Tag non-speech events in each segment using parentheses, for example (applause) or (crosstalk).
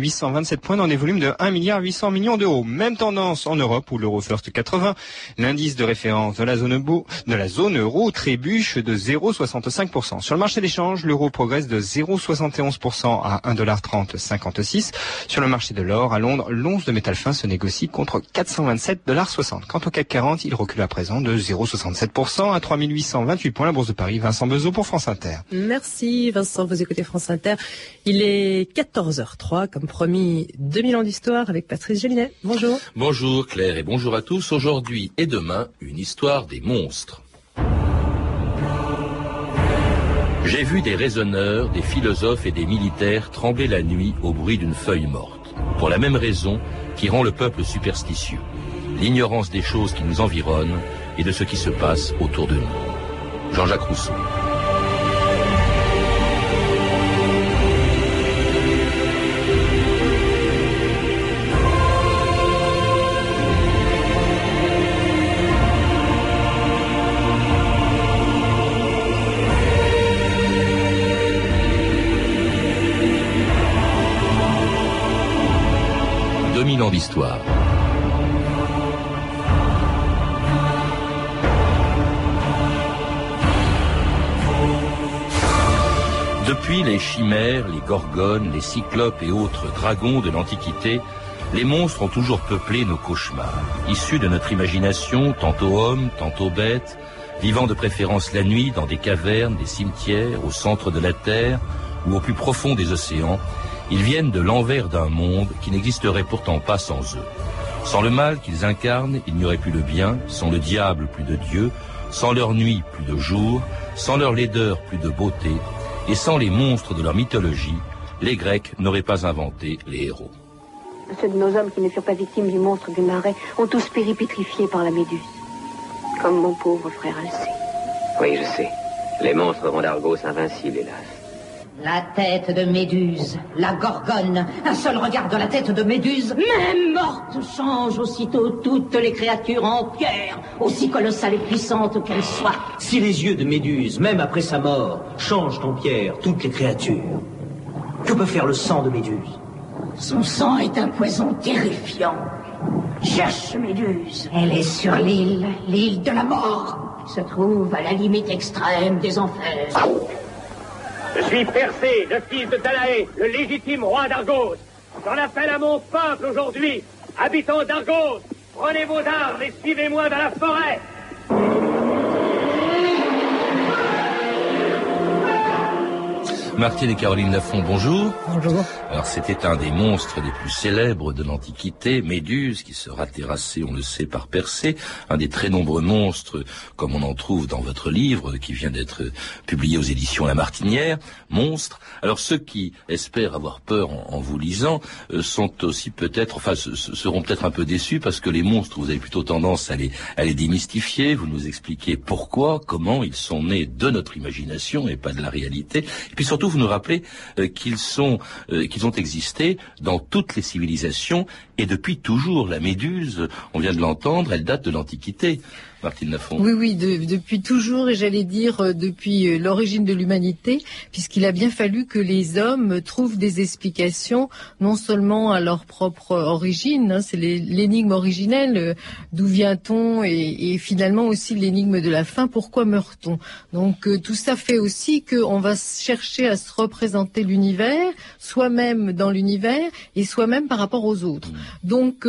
827 points dans des volumes de 1 milliard 800 millions d'euros. Même tendance en Europe où l'euro first 80, l'indice de référence de la zone euro, de la zone euro trébuche de 0,65%. Sur le marché d'échange, l'euro progresse de 0,71% à 1,3056. Sur le marché de l'or, à Londres, l'once de métal fin se négocie contre 427,60$. Quant au CAC 40, il recule à présent de 0,67% à 3828 points. La bourse de Paris, Vincent Bezot pour France Inter. Merci Vincent, vous écoutez France Inter. Il est 14h03, comme promis, 2000 ans d'histoire avec Patrice Gélinet. Bonjour. Bonjour Claire et bonjour à tous. Aujourd'hui et demain, une histoire des monstres. J'ai vu des raisonneurs, des philosophes et des militaires trembler la nuit au bruit d'une feuille morte, pour la même raison qui rend le peuple superstitieux, l'ignorance des choses qui nous environnent et de ce qui se passe autour de nous. Jean-Jacques Rousseau. 2000 ans d'histoire. Depuis les chimères, les gorgones, les cyclopes et autres dragons de l'Antiquité, les monstres ont toujours peuplé nos cauchemars, issus de notre imagination, tantôt hommes, tantôt bêtes, vivant de préférence la nuit dans des cavernes, des cimetières, au centre de la Terre ou au plus profond des océans, ils viennent de l'envers d'un monde qui n'existerait pourtant pas sans eux. Sans le mal qu'ils incarnent, il n'y aurait plus de bien, sans le diable plus de Dieu, sans leur nuit plus de jour, sans leur laideur plus de beauté, et sans les monstres de leur mythologie, les Grecs n'auraient pas inventé les héros. Ceux de nos hommes qui ne furent pas victimes du monstre du marais ont tous péri pétrifiés par la méduse. Comme mon pauvre frère Alcée. Oui, je sais. Les monstres rendent Argos invincible, hélas. La tête de Méduse, la gorgone, un seul regard de la tête de Méduse, même morte, change aussitôt toutes les créatures en pierre, aussi colossales et puissantes qu'elles soient. Si les yeux de Méduse, même après sa mort, changent en pierre toutes les créatures, que peut faire le sang de Méduse? Son sang est un poison terrifiant. Cherche Méduse. Elle est sur l'île, l'île de la mort, qui se trouve à la limite extrême des enfers. Je suis Persée, le fils de Danaé, le légitime roi d'Argos. J'en appelle à mon peuple aujourd'hui. Habitants d'Argos, prenez vos armes et suivez-moi dans la forêt. Martine et Caroline Lafont, bonjour. Bonjour. Alors c'était un des monstres les plus célèbres de l'Antiquité, Méduse, qui sera terrassée, on le sait, par Persée, un des très nombreux monstres, comme on en trouve dans votre livre, qui vient d'être publié aux éditions La Martinière, Monstres. Alors ceux qui espèrent avoir peur en, vous lisant euh, sont aussi peut-être, enfin, seront peut-être un peu déçus parce que les monstres, vous avez plutôt tendance à les, à les démystifier, vous nous expliquez pourquoi, comment ils sont nés de notre imagination et pas de la réalité, et puis surtout vous nous rappelez euh, qu'ils sont, euh, qu'ils ont existé dans toutes les civilisations et depuis toujours. La méduse, on vient de l'entendre, elle date de l'Antiquité. Martine Lafont. Oui, oui, depuis toujours, et j'allais dire euh, depuis euh, l'origine de l'humanité, puisqu'il a bien fallu que les hommes trouvent des explications, non seulement à leur propre origine, hein, c'est l'énigme originelle, euh, d'où vient-on, et, et, finalement aussi l'énigme de la fin, pourquoi meurt-on? Donc tout ça fait aussi qu'on va chercher à se représenter l'univers, soi-même dans l'univers, et soi-même par rapport aux autres. Mmh. Donc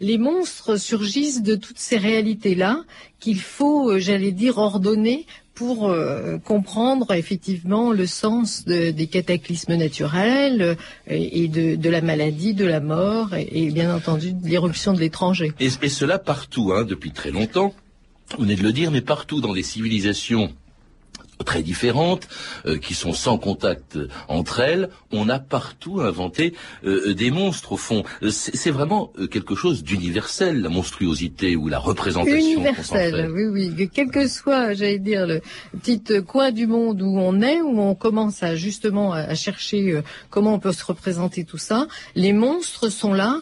les monstres surgissent de toutes ces réalités-là, qu'il faut, euh, j'allais dire, ordonner pour euh, comprendre effectivement le sens des cataclysmes naturels euh, et, de, la maladie, de la mort et, bien entendu de l'éruption de l'étranger. Et, cela partout, hein, depuis très longtemps. Vous venez de le dire, mais partout dans les civilisations très différentes, euh, qui sont sans contact entre elles, on a partout inventé euh, des monstres au fond. Euh, c'est vraiment quelque chose d'universel, la monstruosité ou la représentation. Universel, oui, oui. Quel que soit, j'allais dire, le petit coin du monde où on est, où on commence à justement à chercher comment on peut se représenter tout ça, les monstres sont là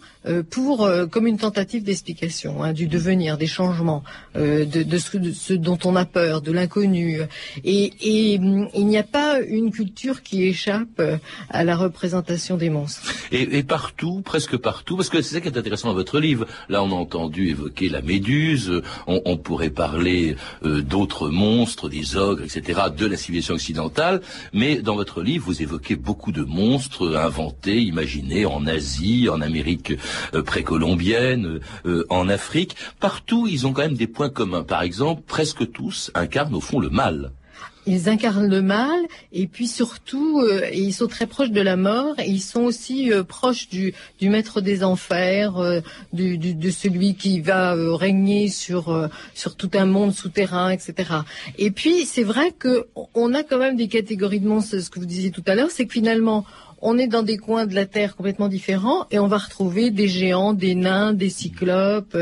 pour comme une tentative d'explication hein, du devenir, des changements, de, ce, de, ce, dont on a peur, de l'inconnu. Et, hum, il n'y a pas une culture qui échappe à la représentation des monstres. Et, partout, presque partout, parce que c'est ça qui est intéressant dans votre livre. Là, on a entendu évoquer la méduse, on, pourrait parler euh, d'autres monstres, des ogres, etc., de la civilisation occidentale, mais dans votre livre, vous évoquez beaucoup de monstres inventés, imaginés en Asie, en Amérique euh, précolombienne, euh, en Afrique. Partout, ils ont quand même des points communs. Par exemple, presque tous incarnent au fond le mal. Ils incarnent le mal et puis surtout euh, ils sont très proches de la mort et ils sont aussi euh, proches du, du maître des enfers, euh, de celui qui va euh, régner sur euh, sur tout un monde souterrain, etc. Et puis c'est vrai que on a quand même des catégories de monstres. Ce que vous disiez tout à l'heure, c'est que finalement on est dans des coins de la Terre complètement différents et on va retrouver des géants, des nains, des cyclopes.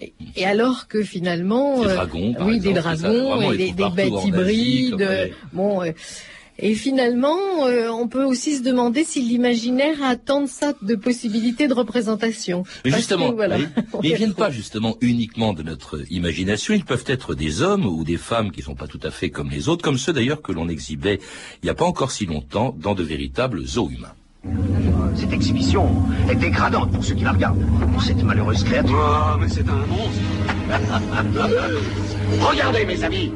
et- Et alors que finalement, Des euh, dragons, oui, des exemple, dragons et des, bêtes Asie, hybrides. Bon, euh, et finalement, euh, on peut aussi se demander si l'imaginaire a tant de ça de possibilités de représentation. Mais justement, que, voilà, oui. on mais ils (laughs) les viennent pas justement uniquement de notre imagination, ils peuvent être des hommes ou des femmes qui sont pas tout à fait comme les autres, comme ceux d'ailleurs que l'on exhibait il n'y a pas encore si longtemps dans de véritables zoos humains. Cette exhibition est dégradante pour ceux qui la regardent. Pour cette malheureuse créature. Oh, mais c'est un monstre. (laughs) Regardez, mes amis.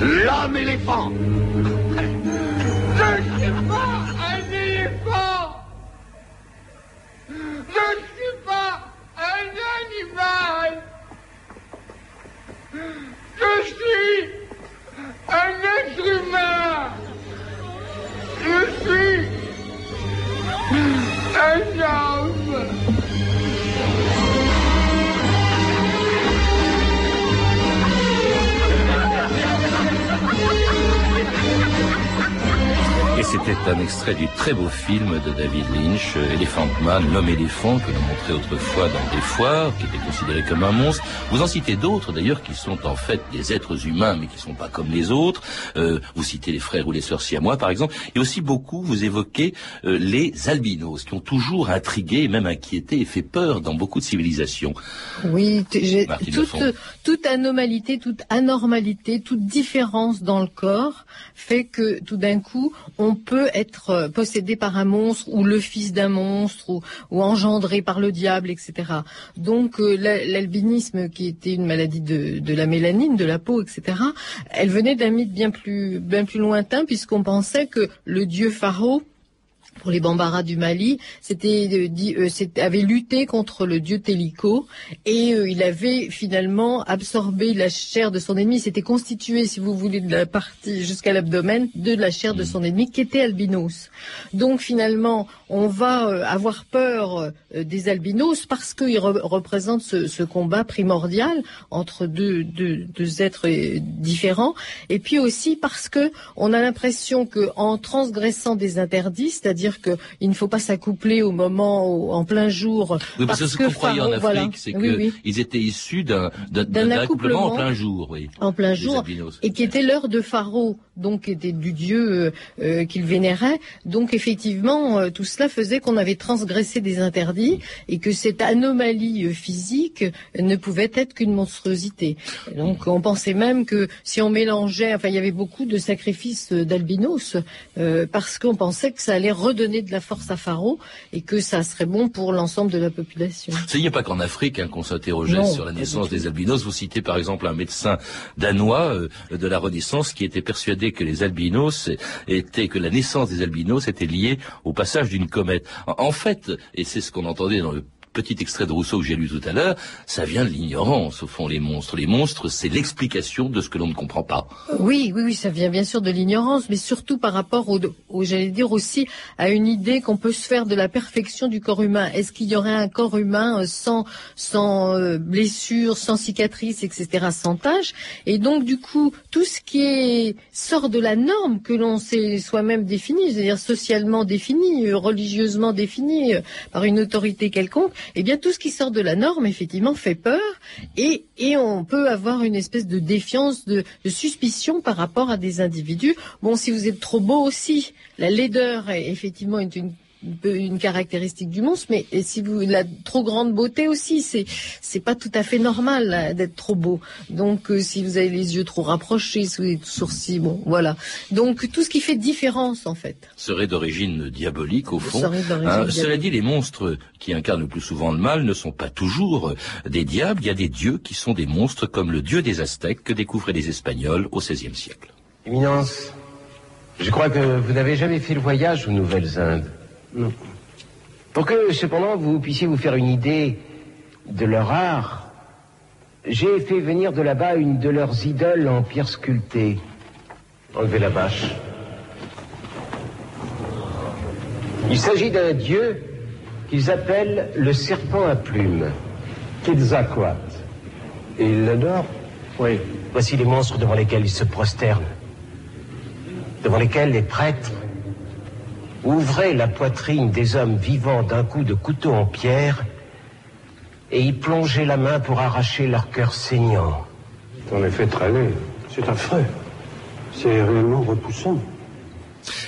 L'homme éléphant. Je ne suis pas un éléphant. Je ne suis pas un animal. Je suis un être humain. Je suis un homme. C'était un extrait du très beau film de David Lynch, euh, Elephant Man, l'homme éléphant, que l'on montrait autrefois dans des foires, qui était considéré comme un monstre. Vous en citez d'autres d'ailleurs qui sont en fait des êtres humains, mais qui sont pas comme les autres. Euh, vous citez les frères ou les sœurs siamois, par exemple. Et aussi beaucoup, vous évoquez euh, les albinos, qui ont toujours intrigué et même inquiété et fait peur dans beaucoup de civilisations. Oui, toute, toute anomalité, toute anormalité, toute différence dans le corps fait que tout d'un coup, on peut être euh, possédé par un monstre ou le fils d'un monstre ou, ou engendré par le diable, etc. Donc euh, la- l'albinisme, qui était une maladie de, de la mélanine, de la peau, etc., elle venait d'un mythe bien plus, bien plus lointain puisqu'on pensait que le dieu Pharaon pour les Bambara du Mali, c'était euh, euh, c'était- avait lutté contre le dieu Télico et euh, il avait finalement absorbé la chair de son ennemi. Il s'était constitué, si vous voulez, de la partie jusqu'à l'abdomen de la chair de son ennemi qui était albinos. Donc finalement, on va euh, avoir peur des albinos parce qu'ils re- représentent ce, ce combat primordial entre deux, deux, deux êtres différents et puis aussi parce que on a l'impression que en transgressant des interdits, c'est-à-dire que il ne faut pas s'accoupler au moment au- en plein jour. Oui, parce, que ce qu'on croyait en Afrique, voilà. c'est qu'ils oui. étaient issus d'un accouplement en plein jour, oui. en plein jour, albinos. et qui était l'heure de Pharaon, donc était du dieu euh, euh, qu'il vénérait. Donc effectivement, euh, tout cela faisait qu'on avait transgressé des interdits et que cette anomalie euh, physique ne pouvait être qu'une monstruosité. Et donc on pensait même que si on mélangeait, enfin il y avait beaucoup de sacrifices d'albinos euh, parce qu'on pensait que ça allait redonner de la force à Pharaon et que ça serait bon pour l'ensemble de la population. Il n'y a pas qu'en Afrique hein, qu'on s'interrogeait sur la naissance des albinos. Vous citez par exemple un médecin danois euh, de la Renaissance qui était persuadé que les albinos étaient, que la naissance des albinos était liée au passage d'une comète. En, en fait, et c'est ce qu'on entendait dans le petit extrait de Rousseau que j'ai lu tout à l'heure, ça vient de l'ignorance au fond les monstres. Les monstres, c'est l'explication de ce que l'on ne comprend pas. Oui, oui, oui, ça vient bien sûr de l'ignorance, mais surtout par rapport au, j'allais dire aussi à une idée qu'on peut se faire de la perfection du corps humain. Est-ce qu'il y aurait un corps humain euh, sans sans euh, blessures, sans cicatrices, etc., sans taches Et donc du coup, tout ce qui sort de la norme que l'on s'est soi-même défini, c'est-à-dire socialement défini, euh, religieusement défini euh, par une autorité quelconque, eh bien tout ce qui sort de la norme effectivement fait peur et et on peut avoir une espèce de défiance, de, suspicion par rapport à des individus. Bon, si vous êtes trop beau aussi, la laideur est effectivement est une une caractéristique du monstre, mais si vous la trop grande beauté aussi, c'est c'est pas tout à fait normal d'être trop beau. Donc euh, si vous avez les yeux trop rapprochés, si vous avez sourcils, bon voilà. Donc tout ce qui fait différence en fait serait d'origine diabolique au fond. Hein, cela dit, les monstres qui incarnent le plus souvent le mal ne sont pas toujours des diables. Il y a des dieux qui sont des monstres comme le dieu des Aztèques que découvraient les Espagnols au XVIe siècle. Éminence, je crois que vous n'avez jamais fait le voyage aux Nouvelles-Indes. Non. Pour que, cependant, vous puissiez vous faire une idée de leur art, j'ai fait venir de là-bas une de leurs idoles en pierre sculptée. Enlevez la bâche. Il s'agit d'un dieu qu'ils appellent le serpent à plumes. Quetzalcoatl. Et ils l'adorent Oui. Voici les monstres devant lesquels ils se prosternent. Devant lesquels les prêtres ouvraient la poitrine des hommes vivants d'un coup de couteau en pierre et y plongeaient la main pour arracher leur cœur saignant. En effet, très laid. C'est affreux. C'est réellement repoussant.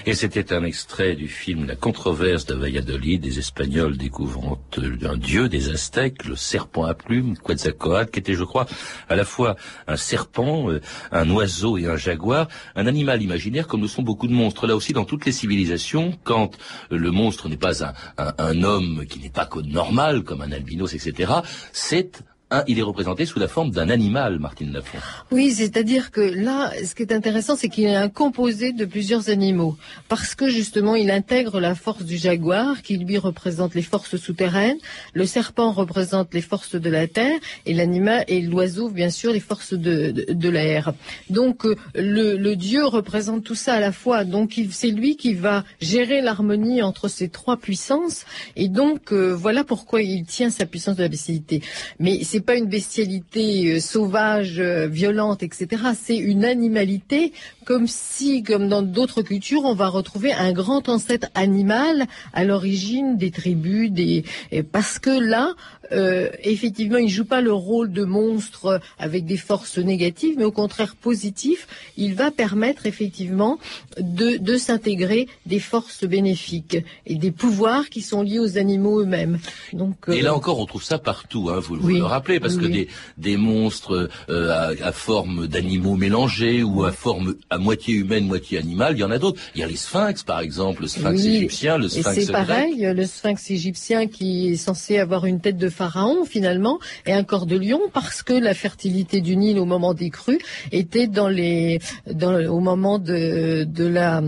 Et c'était un extrait du film La controverse de Valladolid, des Espagnols découvrant un dieu des Aztèques, le serpent à plumes, Quetzalcoatl, qui était, je crois, à la fois un serpent, euh, un oiseau et un jaguar, un animal imaginaire comme le sont beaucoup de monstres. Là aussi, dans toutes les civilisations, quand le monstre n'est pas un, un homme qui n'est pas normal, comme un albinos, etc., c'est il est représenté sous la forme d'un animal, Martine Lafont. Oui, c'est-à-dire que là, ce qui est intéressant, c'est qu'il est un composé de plusieurs animaux, parce que justement, il intègre la force du jaguar, qui lui représente les forces souterraines, le serpent représente les forces de la terre, et l'animal et l'oiseau, bien sûr, les forces de, de, l'air. Donc, euh, le, dieu représente tout ça à la fois. Donc, c'est lui qui va gérer l'harmonie entre ces trois puissances, et donc euh, voilà pourquoi il tient sa puissance de la bestialité. Mais c'est pas une bestialité euh, sauvage, euh, violente, etc. C'est une animalité, comme si, comme dans d'autres cultures, on va retrouver un grand ancêtre animal à l'origine des tribus, des parce que là, euh, effectivement, il joue pas le rôle de monstre avec des forces négatives, mais au contraire positif. Il va permettre effectivement de, de s'intégrer des forces bénéfiques et des pouvoirs qui sont liés aux animaux eux-mêmes. Donc, et là encore, on trouve ça partout. Hein, vous, vous le rappelez parce que des, des monstres euh, à, forme d'animaux mélangés ou à forme à moitié humaine, moitié animale, il y en a d'autres. Il y a les sphinx, par exemple, le sphinx égyptien, le sphinx Et c'est pareil, le sphinx égyptien qui est censé avoir une tête de pharaon, finalement, et un corps de lion, parce que la fertilité du Nil au moment des crues était dans les, dans, au moment de, de la,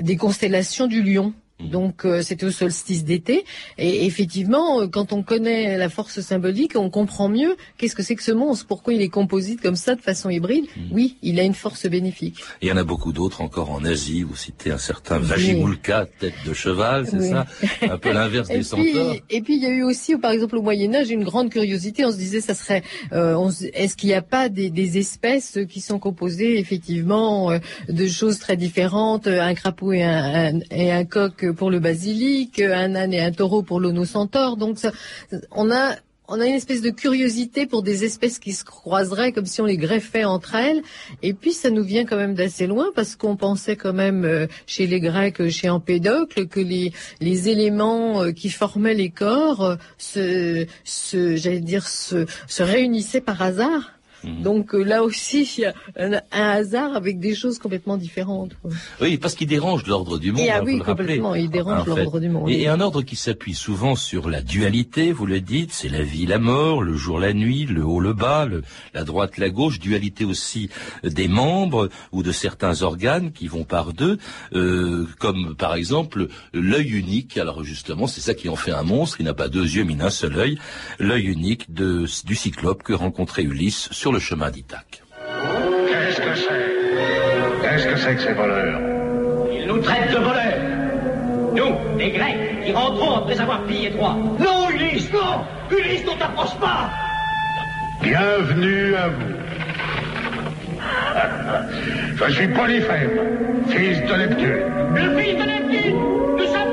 des constellations du lion. Donc euh, c'était au solstice d'été. Et effectivement, euh, quand on connaît la force symbolique, on comprend mieux qu'est-ce que c'est que ce monstre, pourquoi il est composite comme ça de façon hybride. Mm. Oui, il a une force bénéfique. Et il y en a beaucoup d'autres encore en Asie. Vous citez un certain Vajimulka, tête de cheval, c'est ça? Un peu l'inverse (laughs) des centaures. Et puis il y a eu aussi, par exemple au Moyen Âge, une grande curiosité. On se disait, ça serait, euh, est-ce qu'il n'y a pas des, espèces qui sont composées effectivement de choses très différentes, un crapaud et un, et un coq pour le basilic, un âne et un taureau pour l'ono-centaure. Donc on a une espèce de curiosité pour des espèces qui se croiseraient comme si on les greffait entre elles. Et puis ça nous vient quand même d'assez loin parce qu'on pensait quand même euh, chez les Grecs, chez Empédocle, que les, éléments euh, qui formaient les corps euh, se, se réunissaient par hasard. Mhm. Donc euh, là aussi, il y a un, hasard avec des choses complètement différentes. Oui, parce qu'il dérange l'ordre du monde. Et, ah, hein, oui, complètement, il dérange l'ordre du monde. Et, un ordre qui s'appuie souvent sur la dualité, vous le dites, c'est la vie, la mort, le jour, la nuit, le haut, le bas, le, la droite, la gauche, dualité aussi des membres ou de certains organes qui vont par deux, euh, comme par exemple l'œil unique. Alors justement, c'est ça qui en fait un monstre, il n'a pas deux yeux mais un seul œil, l'œil unique de, du cyclope que rencontrait Ulysse sur le chemin d'Ithaque. Qu'est-ce que c'est? Qu'est-ce que c'est que ces voleurs? Ils nous traitent de voleurs. Nous, les Grecs, qui rentrons après avoir pillé Troie. Non, Ulysse, non Ulysse, on t'approche pas Bienvenue à vous. Je suis Polyphème, fils de Neptune. Le fils de Neptune Nous sommes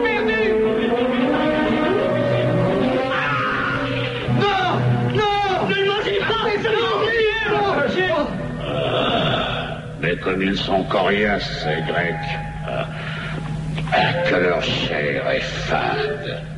comme ils sont coriaces, ces Grecs. que leur chair est fade.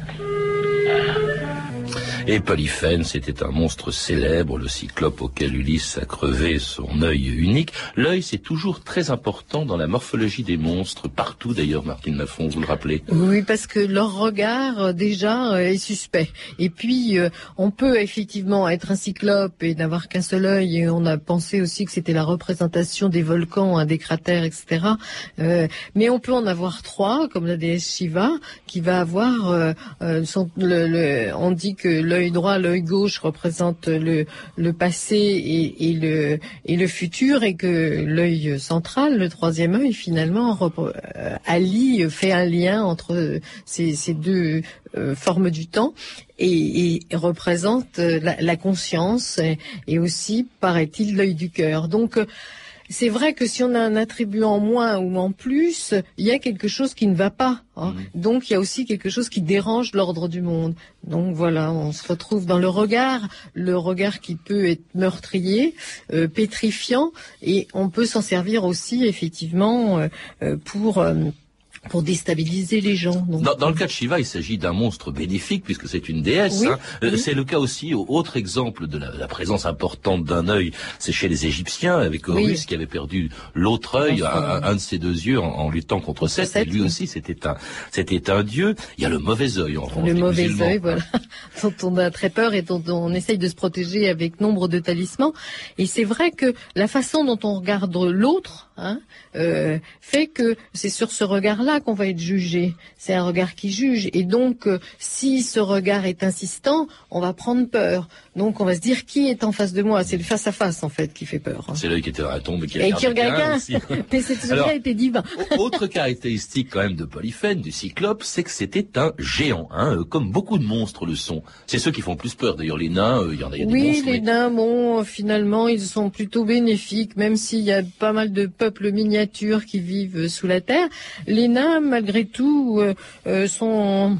Et Polyphène, c'était un monstre célèbre, le cyclope auquel Ulysse a crevé son œil unique. L'œil, c'est toujours très important dans la morphologie des monstres, partout d'ailleurs, Martine Lafont, vous le rappelez Oui, parce que leur regard, euh, déjà, euh, est suspect. Et puis, euh, on peut effectivement être un cyclope et n'avoir qu'un seul œil. Et on a pensé aussi que c'était la représentation des volcans, hein, des cratères, etc. mais on peut en avoir trois, comme la déesse Shiva, qui va avoir... On dit que l'œil l'œil droit, l'œil gauche représente le, le passé et, et, le, et le futur et que l'œil central, le troisième œil, finalement, euh, allie, fait un lien entre ces, ces deux euh, formes du temps et, et représente la, la conscience et, et aussi, paraît-il, l'œil du cœur. Donc, c'est vrai que si on a un attribut en moins ou en plus, il y a quelque chose qui ne va pas. Hein. Mmh. Donc il y a aussi quelque chose qui dérange l'ordre du monde. Donc voilà, on se retrouve dans le regard, le regard qui peut être meurtrier, euh, pétrifiant, et on peut s'en servir aussi effectivement euh, euh, pour déstabiliser les gens. Dans, le cas de Shiva, il s'agit d'un monstre bénéfique puisque c'est une déesse. Hein. Euh, c'est le cas aussi, autre exemple de la, présence importante d'un œil, c'est chez les Égyptiens avec Horus qui avait perdu l'autre œil, un, de ses deux yeux en, luttant contre Seth. Et lui aussi, c'était un, c'était un dieu. Il y a le mauvais œil en Le mauvais œil, voilà, (laughs) dont on a très peur et dont on essaye de se protéger avec nombre de talismans. Et c'est vrai que la façon dont on regarde l'autre hein, euh, fait que c'est sur ce regard-là qu'on va être jugé. C'est un regard qui juge. Et donc, euh, si ce regard est insistant, on va prendre peur. Donc, on va se dire qui est en face de moi. C'est le face à face en fait qui fait peur. C'est l'œil qui était dans la tombe et qui, et qui regarde (laughs) Mais celui était divin. autre caractéristique quand même de Polyphène, du Cyclope, c'est que c'était un géant, hein, euh, comme beaucoup de monstres le sont. C'est ceux qui font plus peur. D'ailleurs, les nains, euh, il y en a, y a des oui, les nains, bon, finalement, ils sont plutôt bénéfiques, même s'il y a pas mal de peuples miniatures qui vivent sous la terre. Les nains malgré tout, euh, euh, sont,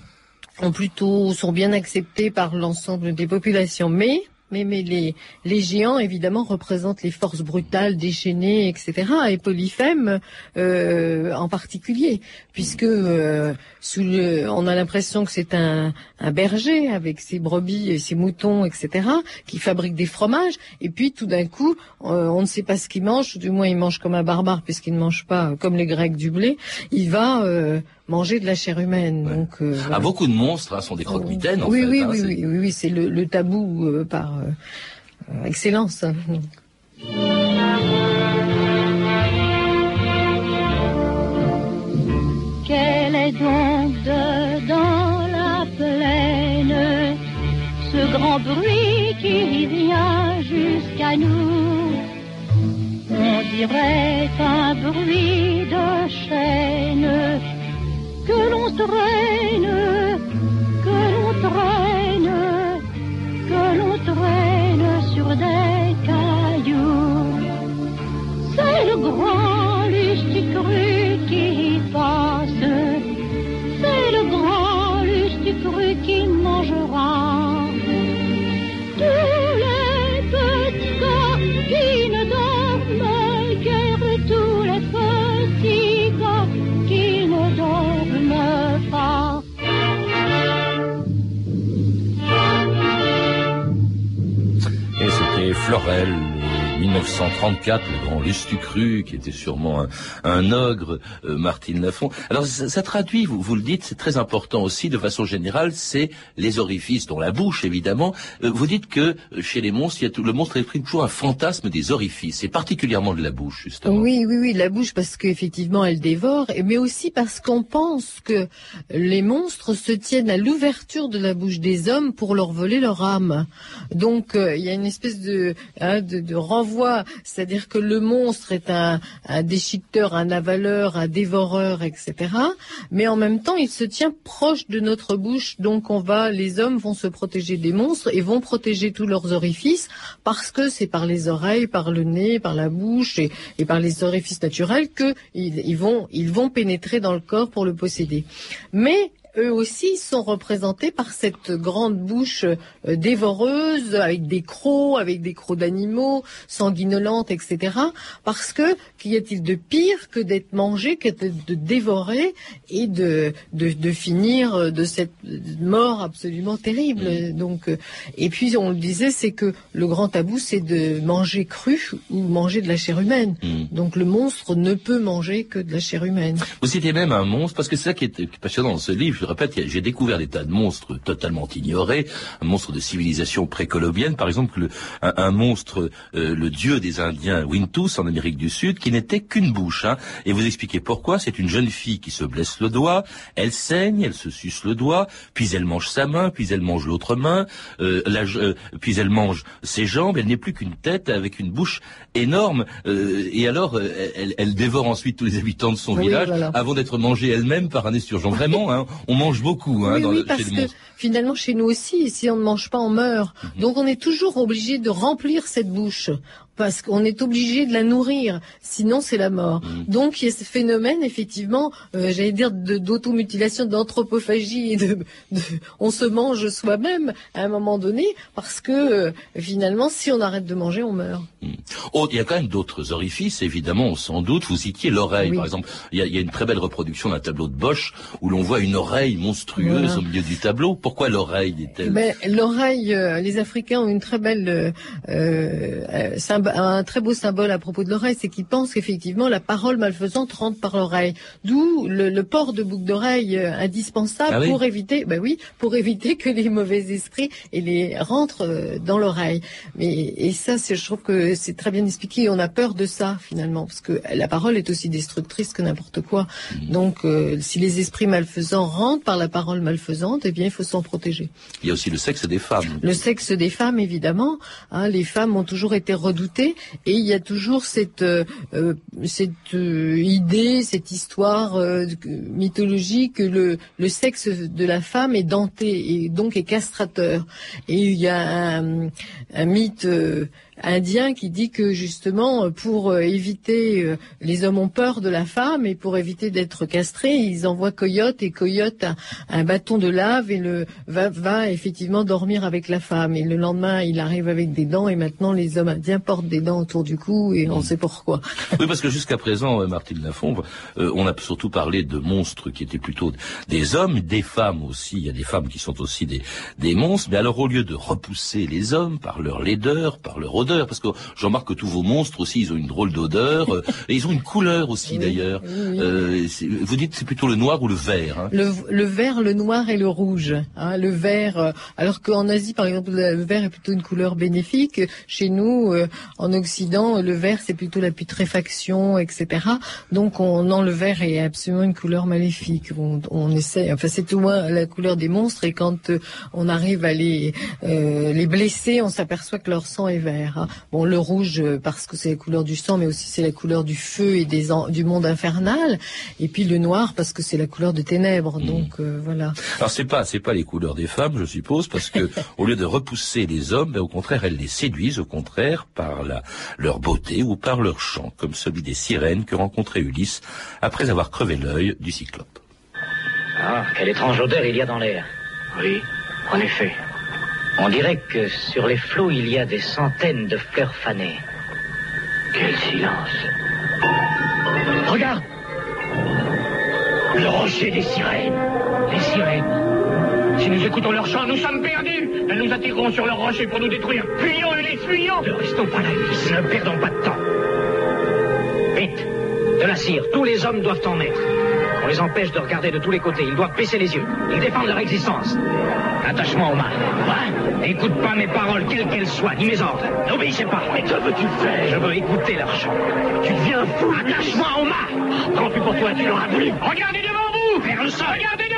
ont plutôt, sont bien acceptés par l'ensemble des populations. Mais mais, mais les, les géants, évidemment, représentent les forces brutales, déchaînées, etc. Et Polyphème euh, en particulier, puisque euh, sous le, on a l'impression que c'est un, un, berger avec ses brebis et ses moutons, etc., qui fabrique des fromages. Et puis, tout d'un coup, euh, on ne sait pas ce qu'il mange, du moins il mange comme un barbare, puisqu'il ne mange pas comme les Grecs du blé. Il va euh, manger de la chair humaine. Donc, euh, ah, beaucoup de monstres hein, sont des croque-mitaines. Oui, fait, oui, hein, oui, oui, oui, oui, c'est le, le, tabou euh, par euh, excellence. Quel est donc dans la plaine ce grand bruit qui vient jusqu'à nous? On dirait un bruit de chaîne l'on traîne, que l'on traîne, que l'on traîne sur des cailloux. C'est le grand 1934, le grand Lustucru, qui était sûrement un, ogre, euh, Martine Lafont. Alors ça, traduit, vous, vous le dites, c'est très important aussi, de façon générale, c'est les orifices, dont la bouche évidemment. Euh, vous dites que euh, chez les monstres, le monstre exprime toujours un fantasme des orifices, et particulièrement de la bouche, justement. Oui, oui, oui, la bouche parce qu'effectivement elle dévore, mais aussi parce qu'on pense que les monstres se tiennent à l'ouverture de la bouche des hommes pour leur voler leur âme. Donc il y a une espèce de, hein, de, de renvoi c'est-à-dire que le monstre est un, déchiqueteur, un avaleur, un dévoreur, etc. Mais en même temps, il se tient proche de notre bouche, donc on va, les hommes vont se protéger des monstres et vont protéger tous leurs orifices parce que c'est par les oreilles, par le nez, par la bouche et, par les orifices naturels que ils, vont, ils vont pénétrer dans le corps pour le posséder. Eux aussi sont représentés par cette grande bouche euh, dévoreuse, avec des crocs, avec des crocs d'animaux, sanguinolentes, etc. Parce que qu'y a-t-il de pire que d'être mangé, que de, dévorer et de, de, de finir de cette mort absolument terrible? Donc, euh, et puis on le disait, c'est que le grand tabou, c'est de manger cru ou manger de la chair humaine. Donc le monstre ne peut manger que de la chair humaine. Vous citez même un monstre, parce que c'est ça qui est passionnant dans ce livre. Je le répète, j'ai découvert des tas de monstres totalement ignorés. Un monstre de civilisation précolombienne, par exemple, le- un, un monstre, euh, le dieu des Indiens, Wintus, en Amérique du Sud, qui n'était qu'une bouche. hein. Et vous expliquez pourquoi. C'est une jeune fille qui se blesse le doigt, elle saigne, elle se suce le doigt, puis elle mange sa main, puis elle mange l'autre main, euh, la- euh, puis elle mange ses jambes. Elle n'est plus qu'une tête avec une bouche énorme. euh, et alors, euh, elle, elle dévore ensuite tous les habitants de son Oui, village voilà. avant d'être mangée elle-même par un esturgeon. Vraiment, hein, on mange beaucoup hein, oui, dans oui, le, parce chez que finalement, chez nous aussi, si on ne mange pas, on meurt. Donc, on est toujours obligé de remplir cette bouche. Parce qu'on est obligé de la nourrir, sinon c'est la mort. Donc il y a ce phénomène effectivement, euh, j'allais dire de- d'automutilation, d'anthropophagie et de, de- on se mange soi-même à un moment donné parce que euh, finalement si on arrête de manger, on meurt. Oh, il y a quand même d'autres orifices, évidemment, sans doute. Vous citiez l'oreille, Oui. par exemple. Il y, a, il y a une très belle reproduction d'un tableau de Bosch où l'on voit une oreille monstrueuse Voilà. au milieu du tableau. Pourquoi l'oreille est-elle Ben, l'oreille, euh, les Africains ont une très belle, euh, euh, symb- un très beau symbole à propos de l'oreille, c'est qu'ils pensent qu'effectivement la parole malfaisante rentre par l'oreille. D'où le, le port de boucle d'oreille euh, indispensable Ah oui pour éviter, ben oui, pour éviter que les mauvais esprits et les rentrent euh, dans l'oreille. Mais et ça, c'est, je trouve que c'est très bien expliqué. On a peur de ça finalement, parce que la parole est aussi destructrice que n'importe quoi. Mmh. Donc, euh, si les esprits malfaisants rentrent par la parole malfaisante, eh bien, il faut s'en protéger. Il y a aussi le sexe des femmes. Le sexe des femmes, évidemment. Hein, les femmes ont toujours été redoutées et il y a toujours cette, euh, euh, cette euh, idée, cette histoire euh, que- mythologique que le, le sexe de la femme est denté et donc est castrateur. Et il y a un, un mythe euh, indien qui dit que justement pour euh, éviter, euh, les hommes ont peur de la femme et pour éviter d'être castrés, ils envoient Coyote et Coyote a un bâton de lave et le va, va effectivement dormir avec la femme. Et le lendemain, il arrive avec des dents et maintenant les hommes indiens portent des dents autour du cou et on sait pourquoi. Oui, parce que jusqu'à présent, euh, Martine Lafont, euh, on a surtout parlé de monstres qui étaient plutôt des hommes, des femmes aussi. Il y a des femmes qui sont aussi des, des monstres. Mais alors, au lieu de repousser les hommes par leur laideur, par leur odeur, parce que je remarque que tous vos monstres aussi, ils ont une drôle d'odeur, (laughs) euh, et ils ont une couleur aussi d'ailleurs. Euh, vous dites c'est plutôt le noir ou le vert. hein Le, le vert, le noir et le rouge. Hein, le vert, euh, alors qu'en Asie, par exemple, le vert est plutôt une couleur bénéfique. Chez nous, en Occident, le vert, c'est plutôt la putréfaction, etc. Donc, on, non, le vert est absolument une couleur maléfique. On, on essaie, enfin, c'est au moins la couleur des monstres. Et quand on arrive à les, les blesser, on s'aperçoit que leur sang est vert. Hein. Bon, le rouge, euh, parce que c'est la couleur du sang, mais aussi c'est la couleur du feu et des en- du monde infernal. Et puis le noir, parce que c'est la couleur de ténèbres. Donc, euh, voilà. Alors c'est pas c'est pas les couleurs des femmes, je suppose, parce que (laughs) au lieu de repousser les hommes, ben, au contraire, elles les séduisent, au contraire, par la, leur beauté ou par leur chant, comme celui des sirènes que rencontrait Ulysse après avoir crevé l'œil du cyclope. Ah, quelle étrange odeur il y a dans l'air. Oui, en effet. On dirait que sur les flots, il y a des centaines de fleurs fanées. Quel silence. Regarde Le rocher des sirènes. Les sirènes. Si nous écoutons leur chant, nous sommes perdus. Elles nous attireront sur leur rocher pour nous détruire. Fuyons, les fuyons. Ne restons pas là, Ulysse. Ne perdons pas de temps. Vite De la cire, tous les hommes doivent en mettre. Les empêche de regarder de tous les côtés. Ils doivent baisser les yeux. Ils défendent leur existence. Attachement aux mains. Quoi Écoute pas mes paroles, quelles qu'elles soient, ni mes ordres. N'obéissez pas. Mais que veux-tu faire? Je veux écouter leur chant. Tu deviens fou. Attache-moi aux mains Tant pis pour toi, tu l'auras voulu. Regardez devant vous. Vers le sol Regardez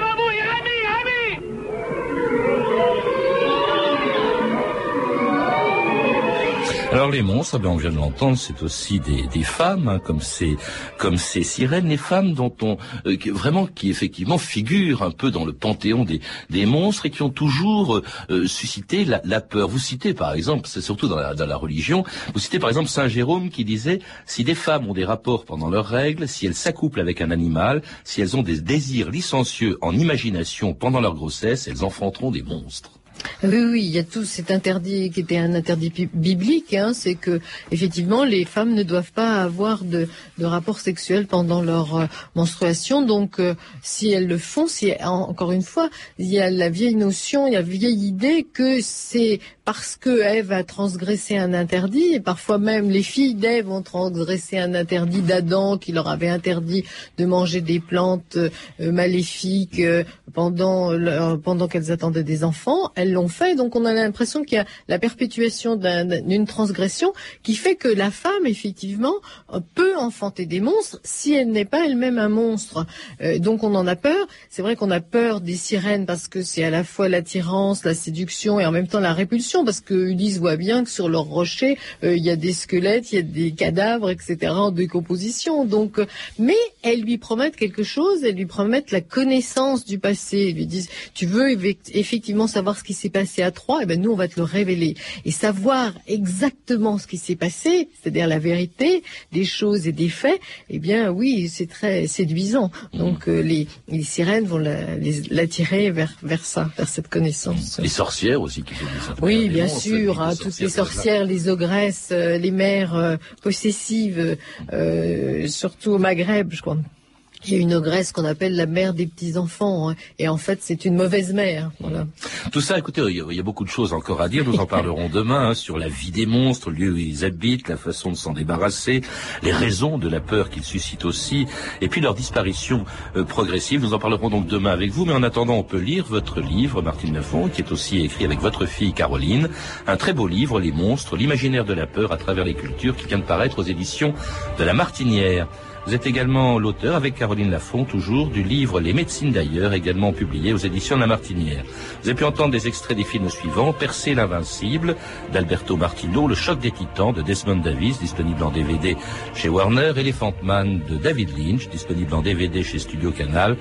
Alors les monstres, ben, on vient de l'entendre, c'est aussi des, des femmes, hein, comme ces comme ces sirènes, les femmes dont on euh, qui, vraiment qui effectivement figurent un peu dans le panthéon des, des monstres et qui ont toujours euh, euh, suscité la, la, peur. Vous citez par exemple, c'est surtout dans la, dans la religion, vous citez par exemple Saint Jérôme qui disait si des femmes ont des rapports pendant leurs règles, si elles s'accouplent avec un animal, si elles ont des désirs licencieux en imagination pendant leur grossesse, elles enfanteront des monstres. Oui, oui, il y a tout cet interdit qui était un interdit biblique, hein, c'est que effectivement les femmes ne doivent pas avoir de, rapports sexuels pendant leur euh, menstruation. Donc, euh, si elles le font, si encore une fois, il y a la vieille notion, il y a la vieille idée que c'est parce que Ève a transgressé un interdit, et parfois même les filles d'Ève ont transgressé un interdit d'Adam qui leur avait interdit de manger des plantes euh, maléfiques pendant pendant qu'elles attendaient des enfants. L'ont fait. Donc on a l'impression qu'il y a la perpétuation d'une transgression qui fait que la femme, effectivement, peut enfanter des monstres si elle n'est pas elle-même un monstre. Euh, donc on en a peur. C'est vrai qu'on a peur des sirènes parce que c'est à la fois l'attirance, la séduction et en même temps la répulsion parce que Ulysse voit bien que sur leur rocher, euh, il y a des squelettes, il y a des cadavres, etc. en décomposition. Donc, euh, mais elles lui promettent quelque chose, elles lui promettent la connaissance du passé. Elles lui disent, tu veux effectivement savoir ce qui passé à Troyes, et eh ben nous on va te le révéler et savoir exactement ce qui s'est passé, c'est-à-dire la vérité des choses et des faits. Eh bien oui, c'est très séduisant. Donc euh, les, les, sirènes vont l'attirer vers vers ça, vers cette connaissance. Les sorcières aussi qui Oui, bien sûr, hein, toutes les sorcières, les ogresses, euh, les mères euh, possessives, surtout au Maghreb, je crois. Il y a une ogresse qu'on appelle la mère des petits-enfants, hein. et en fait c'est une mauvaise mère. Voilà. Tout ça, écoutez, il y, a, beaucoup de choses encore à dire, nous en parlerons (laughs) demain, hein, sur la vie des monstres, le lieu où ils habitent, la façon de s'en débarrasser, les raisons de la peur qu'ils suscitent aussi, et puis leur disparition euh, progressive. Nous en parlerons donc demain avec vous, mais en attendant, on peut lire votre livre, Martine Lafont, qui est aussi écrit avec votre fille Caroline, un très beau livre, Les monstres, l'imaginaire de la peur à travers les cultures, qui vient de paraître aux éditions de La Martinière. Vous êtes également l'auteur, avec Caroline Lafont, toujours, du livre Les médecines d'ailleurs, également publié aux éditions de La Martinière. Vous avez pu entendre des extraits des films suivants, Percer l'invincible, d'Alberto Martino, Le choc des titans, de Desmond Davis, disponible en DVD chez Warner, Elephant Man, de David Lynch, disponible en DVD chez Studio Canal,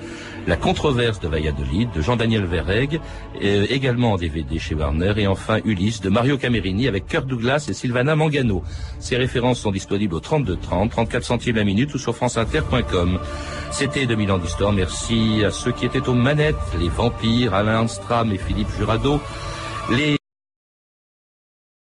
La controverse de Valladolid, de Jean-Daniel Verreg, euh, également en DVD chez Warner, et enfin Ulysse, de Mario Camerini, avec Kirk Douglas et Sylvana Mangano. Ces références sont disponibles au 32 30, 34 centimes la minute ou sur franceinter.com. C'était 2000 ans d'histoire. Merci à ceux qui étaient aux manettes, les vampires, Alain Stram et Philippe Jurado. Les